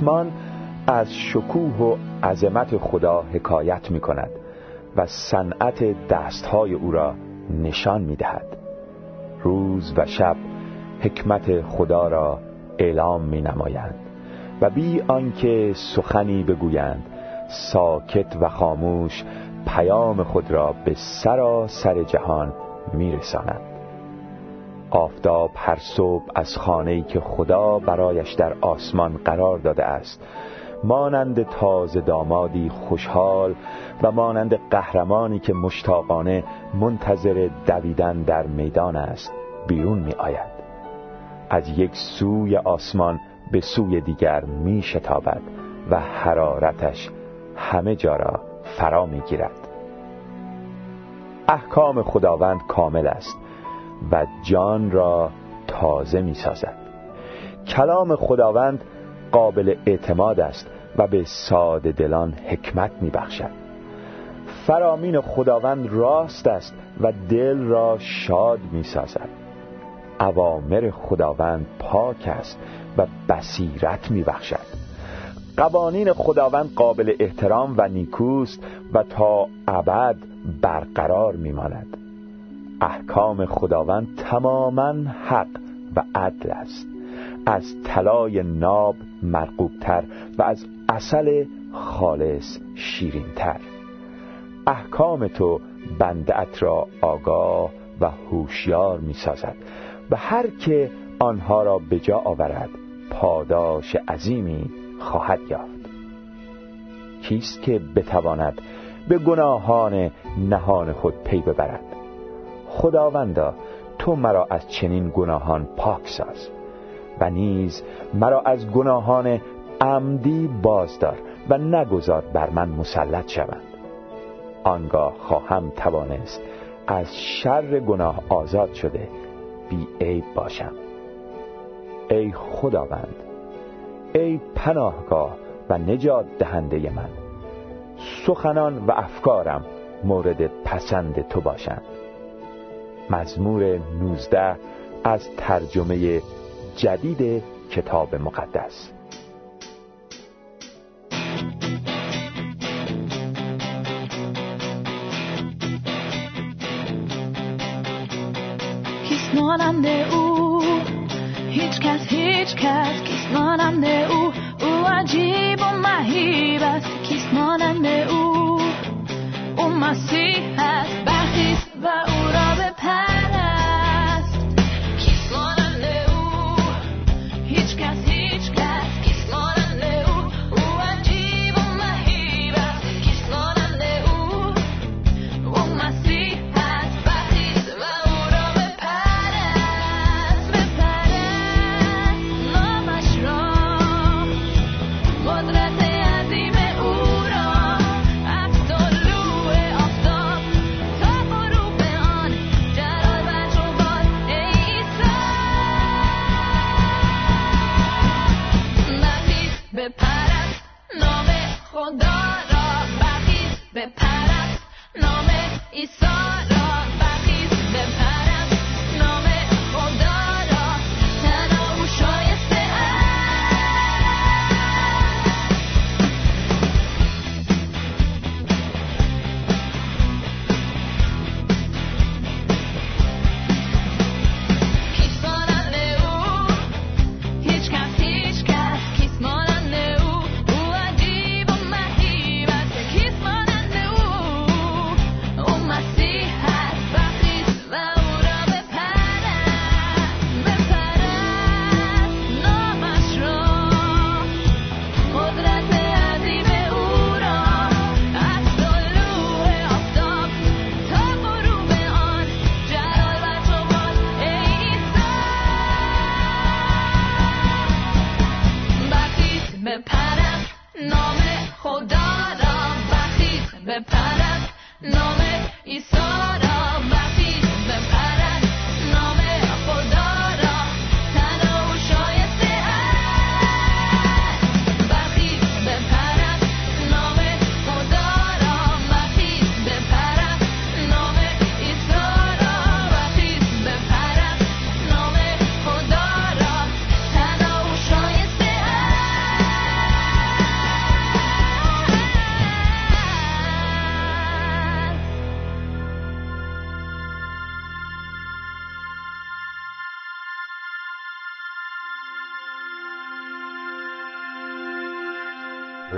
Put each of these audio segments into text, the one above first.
آسمان از شکوه و عظمت خدا حکایت می کند و صنعت دستهای او را نشان می دهد روز و شب حکمت خدا را اعلام می نمایند و بی آنکه سخنی بگویند ساکت و خاموش پیام خود را به سر جهان میرساند. آفتاب هر صبح از خانه‌ای که خدا برایش در آسمان قرار داده است. مانند تازه دامادی خوشحال و مانند قهرمانی که مشتاقانه منتظر دویدن در میدان است بیرون می آید از یک سوی آسمان به سوی دیگر می شتابد و حرارتش همه جا را فرا می گیرد احکام خداوند کامل است. و جان را تازه می سازد کلام خداوند قابل اعتماد است و به ساده دلان حکمت می بخشد فرامین خداوند راست است و دل را شاد می سازد اوامر خداوند پاک است و بصیرت می بخشد قوانین خداوند قابل احترام و نیکوست و تا ابد برقرار میماند. احکام خداوند تماما حق و عدل است. از طلای ناب مرقوبتر و از اصل خالص شیرینتر. احکام تو بندعت را آگاه و هوشیار می‌سازد و هر که آنها را به جا آورد پاداش عظیمی خواهد یافت. کیست که بتواند به گناهان نهان خود پی ببرد؟ خداوندا تو مرا از چنین گناهان پاک ساز و نیز مرا از گناهان عمدی بازدار و نگذار بر من مسلط شوند. آنگاه خواهم توانست از شر گناه آزاد شده بی عیب باشم. ای خداوند ای پناهگاه و نجات دهنده من سخنان و افکارم مورد پسند تو باشند. مزمور 19 از ترجمه جدید کتاب مقدس. مانند او؟ هیچ کس هیچ کس. کیست مانند او؟ او عجیب و مهیب است. کیست مانند او؟ او مسیح است. برخیست و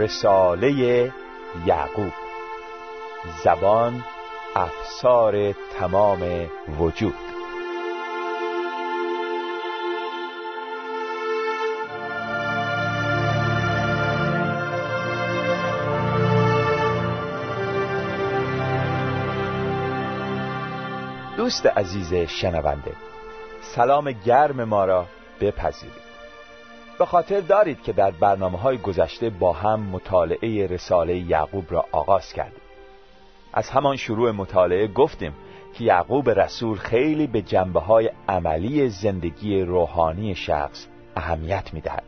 رساله یعقوب. زبان افسار تمام وجود. دوست عزیز شنونده سلام گرم ما را بپذیرید. به خاطر دارید که در برنامه های گذشته با هم مطالعه رساله یعقوب را آغاز کردیم از همان شروع مطالعه گفتیم که یعقوب رسول خیلی به جنبه های عملی زندگی روحانی شخص اهمیت می دهد.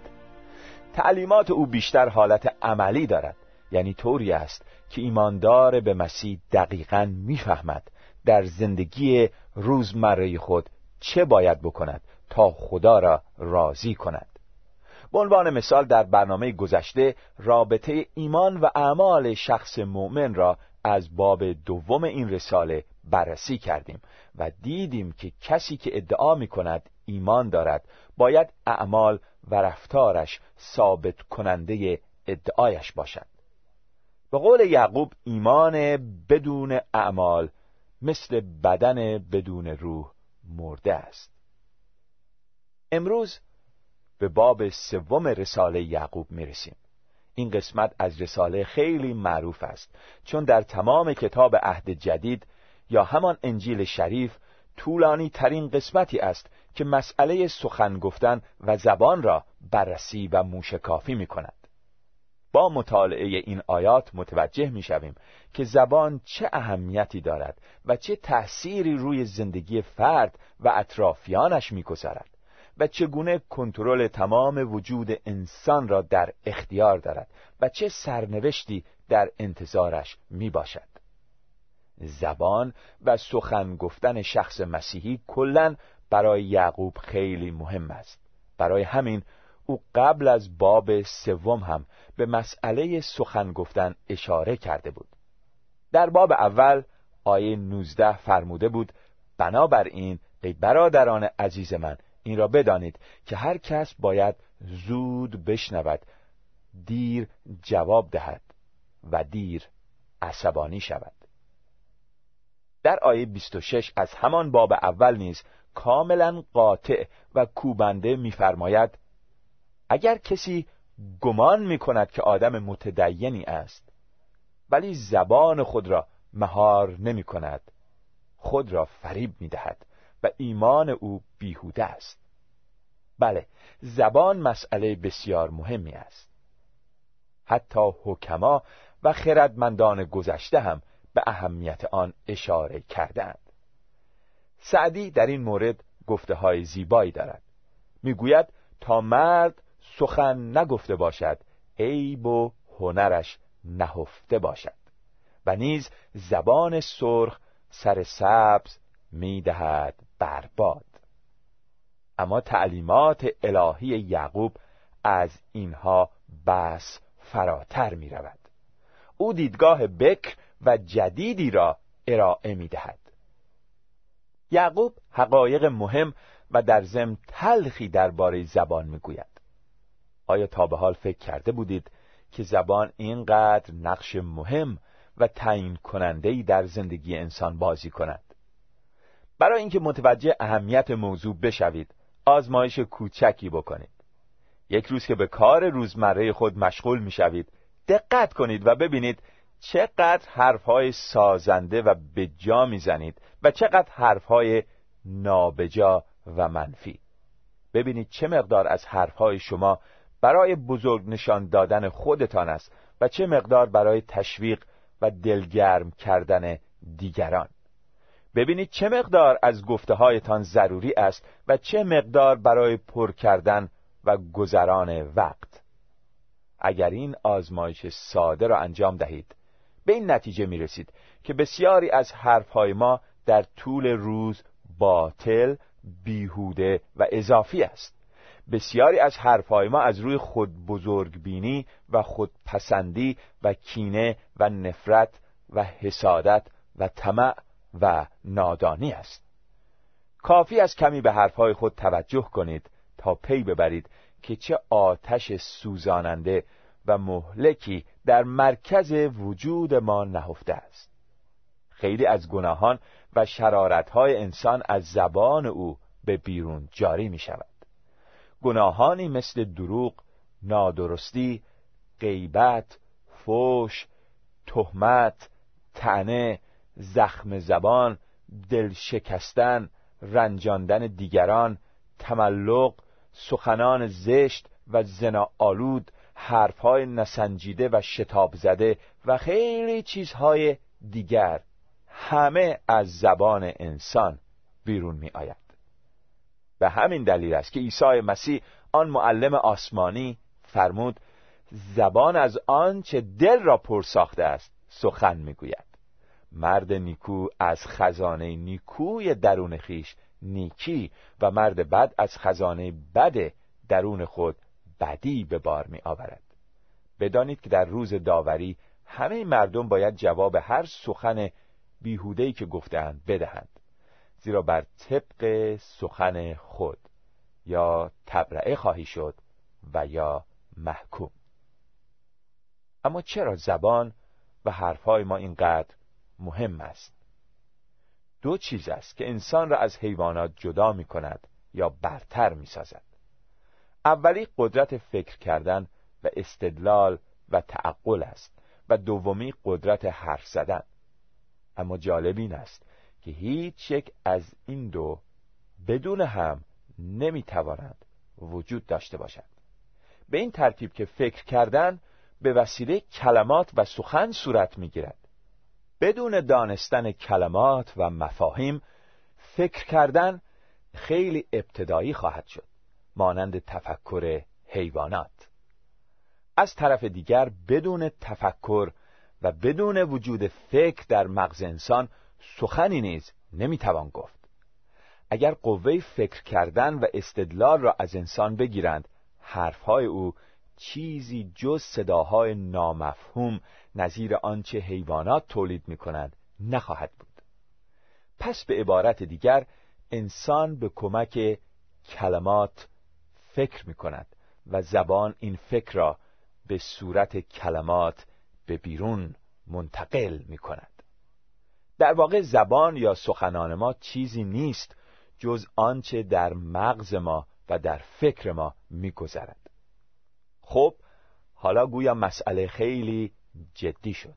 تعلیمات او بیشتر حالت عملی دارد یعنی طوری است که ایماندار به مسیح دقیقا می‌فهمد در زندگی روزمره خود چه باید بکند تا خدا را راضی کند به عنوان مثال در برنامه گذشته رابطه ایمان و اعمال شخص مؤمن را از باب دوم این رساله بررسی کردیم و دیدیم که کسی که ادعا می کند ایمان دارد باید اعمال و رفتارش ثابت کننده ادعایش باشد. به قول یعقوب ایمان بدون اعمال مثل بدن بدون روح مرده است. امروز به باب سوم رساله یعقوب می‌رسیم این قسمت از رساله خیلی معروف است چون در تمام کتاب عهد جدید یا همان انجیل شریف طولانی ترین قسمتی است که مسئله سخن گفتن و زبان را بررسی و موشکافی می کند. با مطالعه این آیات متوجه می شویم که زبان چه اهمیتی دارد و چه تأثیری روی زندگی فرد و اطرافیانش می گذارد. و چگونه کنترل تمام وجود انسان را در اختیار دارد و چه سرنوشتی در انتظارش می باشد زبان و سخن گفتن شخص مسیحی کلا برای یعقوب خیلی مهم است. برای همین او قبل از باب سوم هم به مسئله سخن گفتن اشاره کرده بود. در باب اول آیه 19 فرموده بود بنابراین ای برادران عزیز من این را بدانید که هر کس باید زود بشنود دیر جواب دهد و دیر عصبانی شود. در آیه 26 از همان باب اول نیز کاملا قاطع و کوبنده می‌فرماید اگر کسی گمان می کند که آدم متدینی است ولی زبان خود را مهار نمی کند خود را فریب می دهد و ایمان او بیهوده است. بله زبان مسئله بسیار مهمی است. حتی حکما و خردمندان گذشته هم به اهمیت آن اشاره کردند سعدی در این مورد گفته های زیبایی دارد. می‌گوید تا مرد سخن نگفته باشد عیب و هنرش نهفته باشد و نیز زبان سرخ سر سبز می‌دهد. برباد. اما تعلیمات الهی یعقوب از اینها بس فراتر می رود او دیدگاه بکر و جدیدی را ارائه می دهد یعقوب حقایق مهم و در ضمن تلخی درباره زبان می‌گوید. آیا تا به حال فکر کرده بودید که زبان اینقدر نقش مهم و تعیین کننده در زندگی انسان بازی کند؟ برای اینکه متوجه اهمیت موضوع بشوید آزمایش کوچکی بکنید. یک روز که به کار روزمره خود مشغول می‌شوید دقت کنید و ببینید چقدر حرفهای سازنده و بجا می‌زنید و چقدر حرفهای نابجا و منفی. ببینید چه مقدار از حرفهای شما برای بزرگ نشان دادن خودتان است و چه مقدار برای تشویق و دلگرم کردن دیگران. ببینید چه مقدار از گفته هایتان ضروری است و چه مقدار برای پر کردن و گذران وقت. اگر این آزمایش ساده را انجام دهید به این نتیجه می رسید که بسیاری از حرفهای ما در طول روز باطل بیهوده و اضافی است. بسیاری از حرفهای ما از روی خود بزرگ بینی و خودپسندی و کینه و نفرت و حسادت و طمع و نادانی است. کافی از کمی به حرفهای خود توجه کنید تا پی ببرید که چه آتش سوزاننده و مهلکی در مرکز وجود ما نهفته است. خیلی از گناهان و شرارتهای انسان از زبان او به بیرون جاری می شود گناهانی مثل دروغ، نادرستی، غیبت، فوش، تهمت، تنه، زخم زبان، دل شکستن، رنجاندن دیگران، تملق، سخنان زشت و زنا آلود، حرفهای نسنجیده و شتاب زده و خیلی چیزهای دیگر. همه از زبان انسان بیرون می آید به همین دلیل است که عیسی مسیح آن معلم آسمانی فرمود زبان از آنچه دل را پر ساخته است سخن می‌گوید. مرد نیکو از خزانه نیکوی درون خیش نیکی و مرد بد از خزانه بد درون خود بدی به بار می آورد. بدانید که در روز داوری همه مردم باید جواب هر سخن بیهودهی که گفتند بدهند زیرا بر طبق سخن خود یا تبرعه خواهی شد و یا محکوم. اما چرا زبان و حرفهای ما اینقدر مهم است. دو چیز است که انسان را از حیوانات جدا می کند یا برتر می سازد اولی قدرت فکر کردن و استدلال و تعقل است و دومی قدرت حرف زدن. اما جالب این است که هیچ یک از این دو بدون هم نمی‌تواند وجود داشته باشد. به این ترتیب که فکر کردن به وسیله کلمات و سخن صورت می‌گیرد. بدون دانستن کلمات و مفاهیم فکر کردن خیلی ابتدایی خواهد شد مانند تفکر حیوانات. از طرف دیگر بدون تفکر و بدون وجود فکر در مغز انسان سخنی نیز نمی‌توان گفت. اگر قوه فکر کردن و استدلال را از انسان بگیرند حرفهای او چیزی جز صداهای نامفهوم نظیر آنچه حیوانات تولید می کنند نخواهد بود. پس به عبارت دیگر انسان به کمک کلمات فکر می کند و زبان این فکر را به صورت کلمات به بیرون منتقل می کند در واقع زبان یا سخنان ما چیزی نیست جز آنچه در مغز ما و در فکر ما میگذرد. خب حالا گویا مسئله خیلی جدی شد.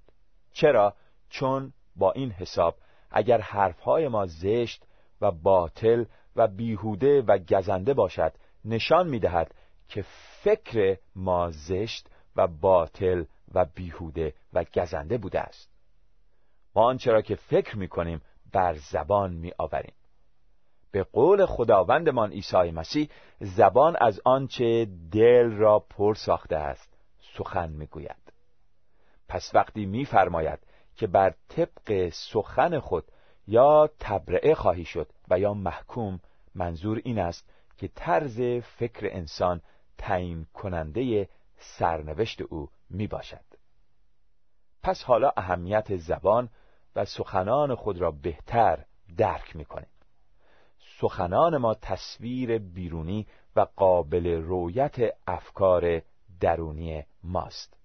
چرا؟ چون با این حساب اگر حرفهای ما زشت و باطل و بیهوده و گزنده باشد نشان می‌دهد که فکر ما زشت و باطل و بیهوده و گزنده بوده است. ما آنچه را که فکر می‌کنیم بر زبان می آوریم به قول خداوندمان عیسی مسیح زبان از آنچه دل را پر ساخته است سخن می‌گوید پس وقتی میفرماید که بر طبق سخن خود یا تبرعه خواهی شد و یا محکوم منظور این است که طرز فکر انسان تعیین کننده سرنوشت او می باشد. پس حالا اهمیت زبان و سخنان خود را بهتر درک می کنیم. سخنان ما تصویر بیرونی و قابل رویت افکار درونی ماست.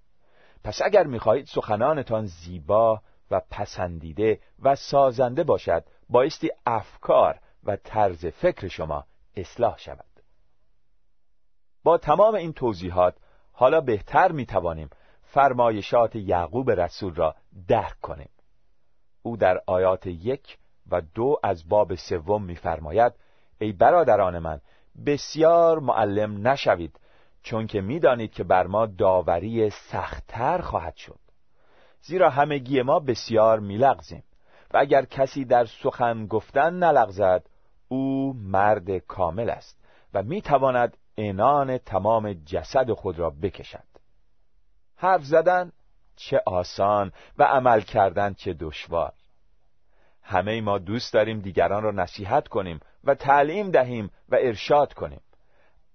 پس اگر می‌خواهید سخنانتان زیبا و پسندیده و سازنده باشد بایستی افکار و طرز فکر شما اصلاح شود. با تمام این توضیحات حالا بهتر می‌توانیم فرمایشات یعقوب رسول را درک کنیم. او در آیات یک و دو از باب سوم میفرماید ای برادران من بسیار معلم نشوید چون که می‌دانید که بر ما داوری سختتر خواهد شد. زیرا همگی ما بسیار میلغزیم و اگر کسی در سخن گفتن نلغزد او مرد کامل است و می‌تواند انان تمام جسد خود را بکشد. حرف زدن چه آسان و عمل کردن چه دشوار! همه ما دوست داریم دیگران را نصیحت کنیم و تعلیم دهیم و ارشاد کنیم.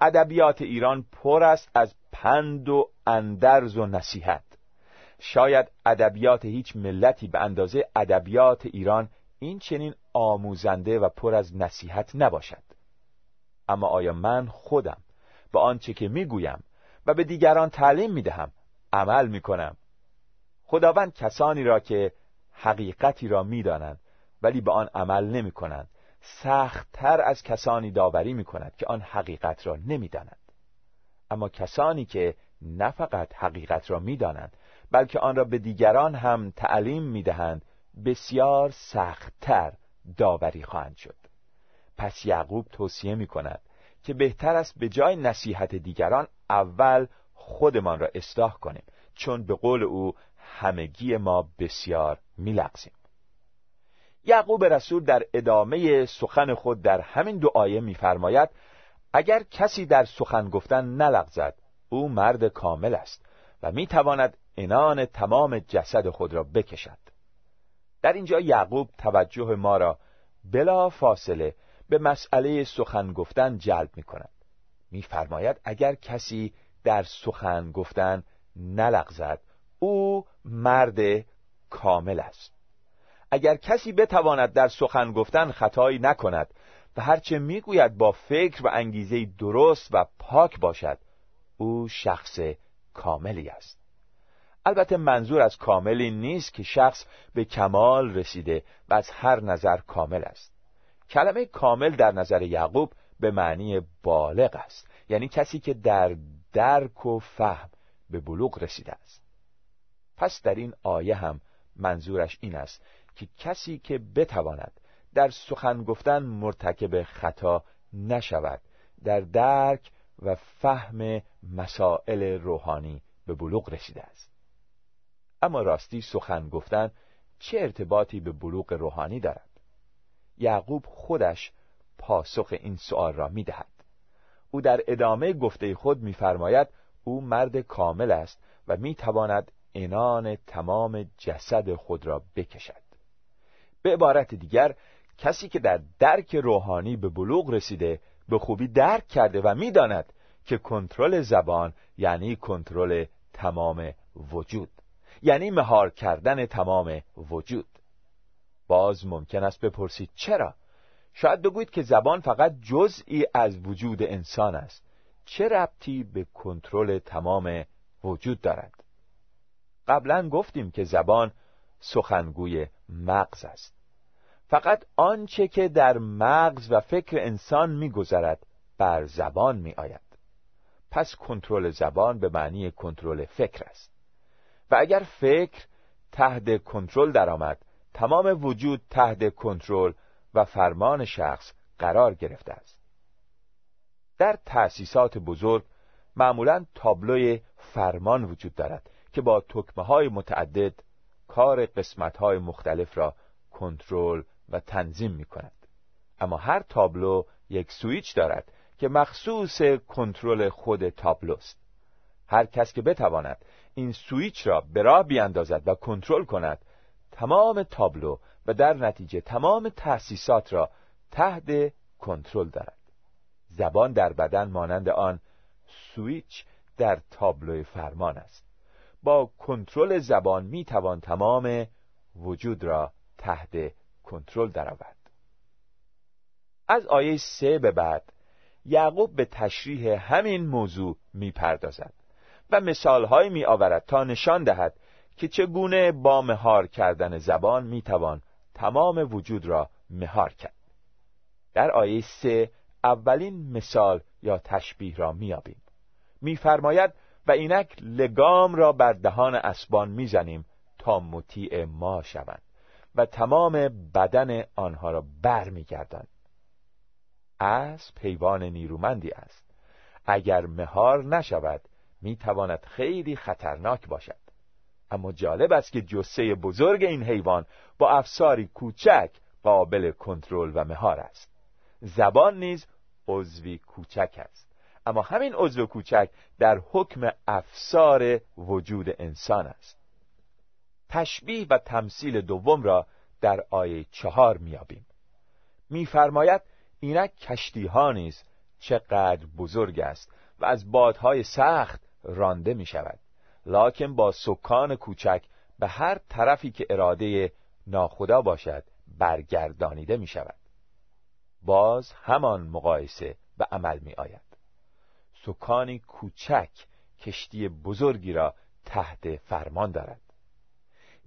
ادبیات ایران پر است از پند و اندرز و نصیحت. شاید ادبیات هیچ ملتی به اندازه ادبیات ایران این چنین آموزنده و پر از نصیحت نباشد. اما آیا من خودم به آنچه که می‌گویم و به دیگران تعلیم می‌دهم عمل می کنم خداوند کسانی را که حقیقتی را می‌دانند ولی به آن عمل نمی کنند سختتر از کسانی داوری می کند که آن حقیقت را نمی‌دانند. اما کسانی که نه فقط حقیقت را می‌دانند بلکه آن را به دیگران هم تعلیم می‌دهند بسیار سختتر داوری خواهند شد. پس یعقوب توصیه می کند که بهتر است به جای نصیحت دیگران اول خودمان را اصلاح کنیم چون به قول او همگی ما بسیار میلغزیم. یعقوب رسول در ادامه سخن خود در همین دو آیه میفرماید اگر کسی در سخن گفتن نلغزد او مرد کامل است و می‌تواند انان تمام جسد خود را بکشد. در اینجا یعقوب توجه ما را بلا فاصله به مسئله سخن گفتن جلب می کند میفرماید اگر کسی در سخن گفتن نلغزد او مرد کامل است. اگر کسی بتواند در سخن گفتن خطایی نکند و هرچه می‌گوید با فکر و انگیزه درست و پاک باشد او شخص کاملی است. البته منظور از کاملی نیست که شخص به کمال رسیده و از هر نظر کامل است. کلمه کامل در نظر یعقوب به معنی بالغ است یعنی کسی که در درک و فهم به بلوغ رسیده است. پس در این آیه هم منظورش این است که کسی که بتواند در سخن گفتن مرتکب خطا نشود در درک و فهم مسائل روحانی به بلوغ رسیده است. اما راستی سخن گفتن چه ارتباطی به بلوغ روحانی دارد؟ یعقوب خودش پاسخ این سؤال را می دهد. او در ادامه گفته خود میفرماید او مرد کامل است و می تواند انان تمام جسد خود را بکشد. به عبارت دیگر کسی که در درک روحانی به بلوغ رسیده به خوبی درک کرده و می‌داند که کنترل زبان یعنی کنترل تمام وجود یعنی مهار کردن تمام وجود. باز ممکن است بپرسید چرا؟ شاید بگویید که زبان فقط جزئی از وجود انسان است. چه ربطی به کنترل تمام وجود دارد؟ قبلا گفتیم که زبان سخنگوی مغز است. فقط آنچه که در مغز و فکر انسان میگذرد بر زبان می آید. پس کنترل زبان به معنی کنترل فکر است و اگر فکر تحت کنترل درآمد تمام وجود تحت کنترل و فرمان شخص قرار گرفته است در تأسیسات بزرگ معمولا تابلوی فرمان وجود دارد که با تکمه های متعدد کار قسمت های مختلف را کنترل و تنظیم می کند اما هر تابلو یک سویچ دارد که مخصوص کنترل خود تابلوست. هر کس که بتواند این سویچ را به راه بیاندازد و کنترل کند تمام تابلو و در نتیجه تمام تأسیسات را تحت کنترل دارد. زبان در بدن مانند آن سویچ در تابلو فرمان است. با کنترل زبان می توان تمام وجود را تحت کنترل درآورد. از آیه سه به بعد یعقوب به تشریح همین موضوع می‌پردازد و مثالهایی می آورد تا نشان دهد که چگونه با مهار کردن زبان می‌توان تمام وجود را مهار کرد. در آیه سه اولین مثال یا تشبیه را میابیم میفرماید و اینک لگام را بر دهان اسبان می‌زنیم تا مطیع ما شوند. و تمام بدن آنها را بر میگردند اسب حیوان نیرومندی است. اگر مهار نشود می‌تواند خیلی خطرناک باشد. اما جالب است که جسه بزرگ این حیوان با افساری کوچک قابل کنترل و مهار است. زبان نیز عضوی کوچک است. اما همین عضو کوچک در حکم افسار وجود انسان است. تشبیه و تمثیل دوم را در آیه چهار میابیم میفرماید اینک کشتی ها نیز چقدر بزرگ است و از بادهای سخت رانده می شود لاکن با سکان کوچک به هر طرفی که اراده ناخدا باشد برگردانیده می شود باز همان مقایسه به عمل می آید سکانی کوچک کشتی بزرگی را تحت فرمان دارد.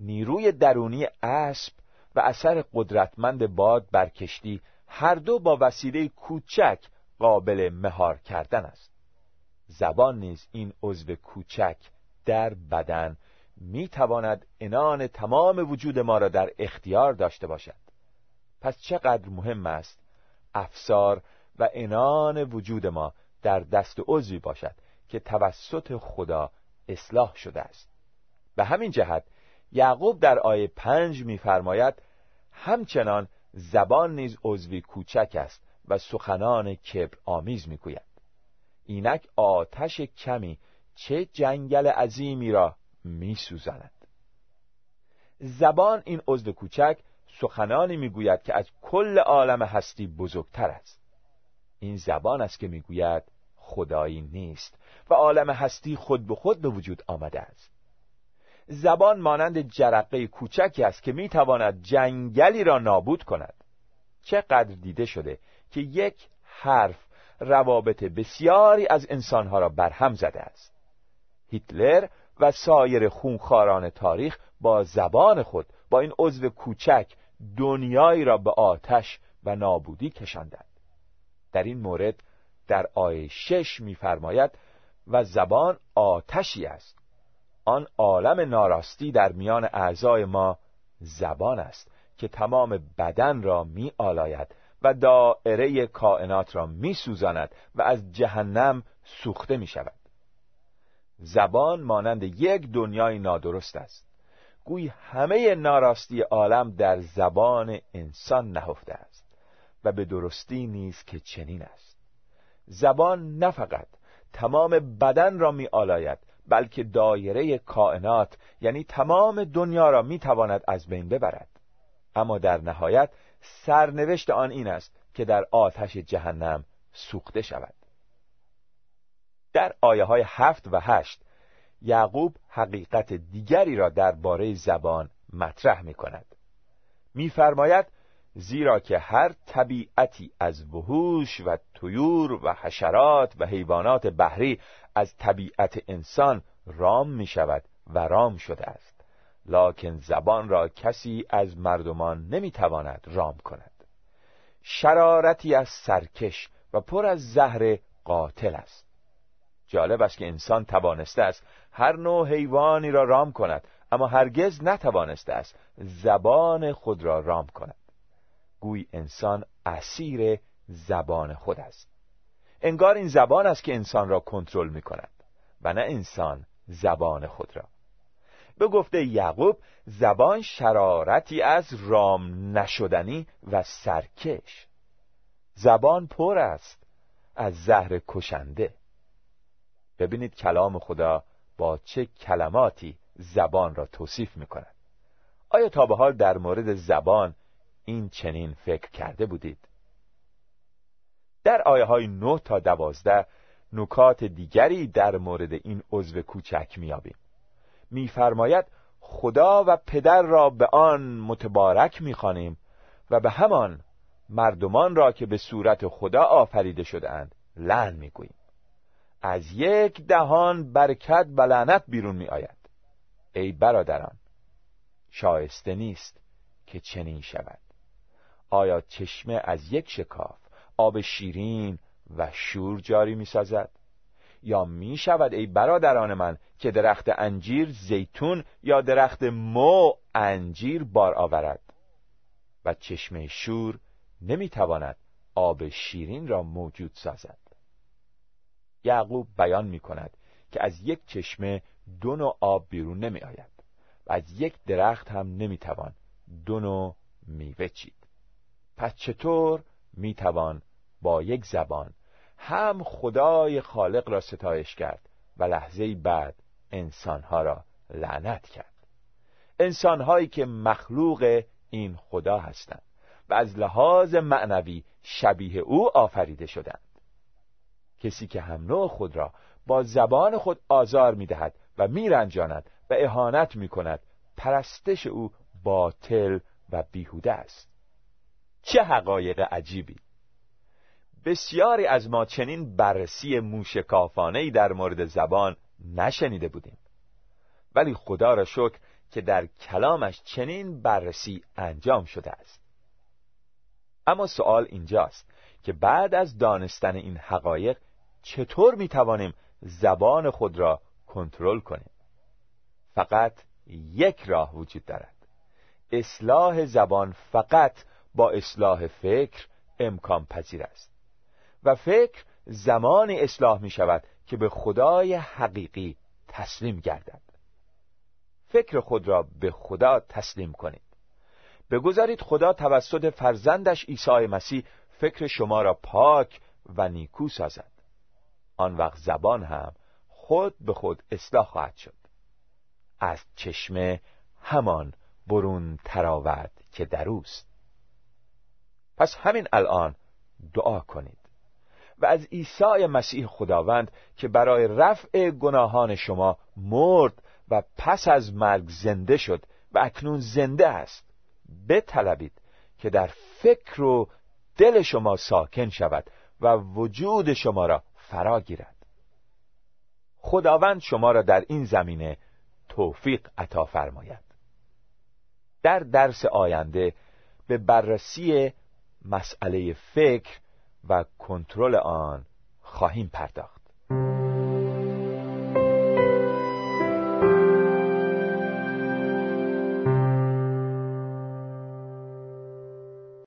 نیروی درونی اسب و اثر قدرتمند باد بر کشتی هر دو با وسیله کوچک قابل مهار کردن است. زبان نیز این عضو کوچک در بدن می تواند انان تمام وجود ما را در اختیار داشته باشد. پس چقدر مهم است افسار و انان وجود ما در دست عضوی باشد که توسط خدا اصلاح شده است. به همین جهت یعقوب در آیه پنج می‌فرماید همچنان زبان نیز عضوی کوچک است و سخنان کبر آمیز می‌گوید. اینک آتش کمی چه جنگل عظیمی را میسوزاند. زبان این عضو کوچک سخنانی می‌گوید که از کل عالم هستی بزرگتر است. این زبان است که می‌گوید خدایی نیست و عالم هستی خود به خود به وجود آمده است. زبان مانند جرقه کوچکی است که می‌تواند جنگلی را نابود کند. چقدر دیده شده که یک حرف روابط بسیاری از انسانها را برهم زده است. هیتلر و سایر خونخواران تاریخ با زبان خود با این عضو کوچک دنیایی را به آتش و نابودی کشاندند. در این مورد در آیه شش می‌فرماید و زبان آتشی است. آن عالم ناراستی در میان اعضای ما زبان است که تمام بدن را می آلاید و دائره کائنات را می سوزاند و از جهنم سوخته می شود زبان مانند یک دنیای نادرست است. گویی همه ناراستی عالم در زبان انسان نهفته است و به درستی نیست که چنین است. زبان نه فقط تمام بدن را می آلاید بلکه دایره کائنات یعنی تمام دنیا را می تواند از بین ببرد. اما در نهایت سرنوشت آن این است که در آتش جهنم سوخته شود. در آیه های هفت و هشت یعقوب حقیقت دیگری را درباره زبان مطرح می کند میفرماید زیرا که هر طبیعتی از وحوش و طیور و حشرات و حیوانات بحری از طبیعت انسان رام می شود و رام شده است. لکن زبان را کسی از مردمان نمی تواند رام کند. شرارتی از سرکش و پر از زهر قاتل است. جالب است که انسان توانسته است هر نوع حیوانی را رام کند اما هرگز نتوانسته است زبان خود را رام کند. گوی انسان اسیر زبان خود است. انگار این زبان است که انسان را کنترل می کند و نه انسان زبان خود را. به گفته یعقوب زبان شرارتی از رام نشدنی و سرکش. زبان پر است از زهر کشنده. ببینید کلام خدا با چه کلماتی زبان را توصیف می کند آیا تا به حال در مورد زبان این چنین فکر کرده بودید. در آیه های 9 تا دوازده نکات دیگری در مورد این عضو کوچک میابیم میفرماید خدا و پدر را به آن متبارک می‌خوانیم و به همان مردمان را که به صورت خدا آفریده شدهاند لعن می‌گوییم. از یک دهان برکت و لعنت بیرون می آید ای برادران شایسته نیست که چنین شود. آیا چشمه از یک شکاف آب شیرین و شور جاری می سازد؟ یا می شود ای برادران من که درخت انجیر زیتون یا درخت مو انجیر بار آورد و چشمه شور نمی تواند آب شیرین را موجود سازد یعقوب بیان می کند که از یک چشمه دو نوع آب بیرون نمی آید و از یک درخت هم نمی توان دو نوع میوه چید پس چطور می توان با یک زبان هم خدای خالق را ستایش کرد و لحظه بعد انسانها را لعنت کرد. انسانهایی که مخلوق این خدا هستند و از لحاظ معنوی شبیه او آفریده شدند. کسی که هم نوع خود را با زبان خود آزار می‌دهد و میرنجاند و اهانت می‌کند پرستش او باطل و بیهوده است. چه حقایق عجیبی. بسیاری از ما چنین بررسی موشکافانهی در مورد زبان نشنیده بودیم. ولی خدا را شکر که در کلامش چنین بررسی انجام شده است. اما سوال اینجاست که بعد از دانستن این حقایق چطور می توانیم زبان خود را کنترل کنیم؟ فقط یک راه وجود دارد. اصلاح زبان فقط با اصلاح فکر امکان پذیر است. و فکر زمان اصلاح می شود که به خدای حقیقی تسلیم گردد. فکر خود را به خدا تسلیم کنید. بگذارید خدا توسط فرزندش عیسی مسیح فکر شما را پاک و نیکو سازد. آن وقت زبان هم خود به خود اصلاح خواهد شد. از چشمه همان برون تراود که دروست پس همین الان دعا کنید. و از عیسی مسیح خداوند که برای رفع گناهان شما مرد و پس از مرگ زنده شد و اکنون زنده است بطلبید که در فکر و دل شما ساکن شود و وجود شما را فرا گیرد. خداوند شما را در این زمینه توفیق عطا فرماید. در درس آینده به بررسی مسئله فکر و کنترل آن خواهیم پرداخت.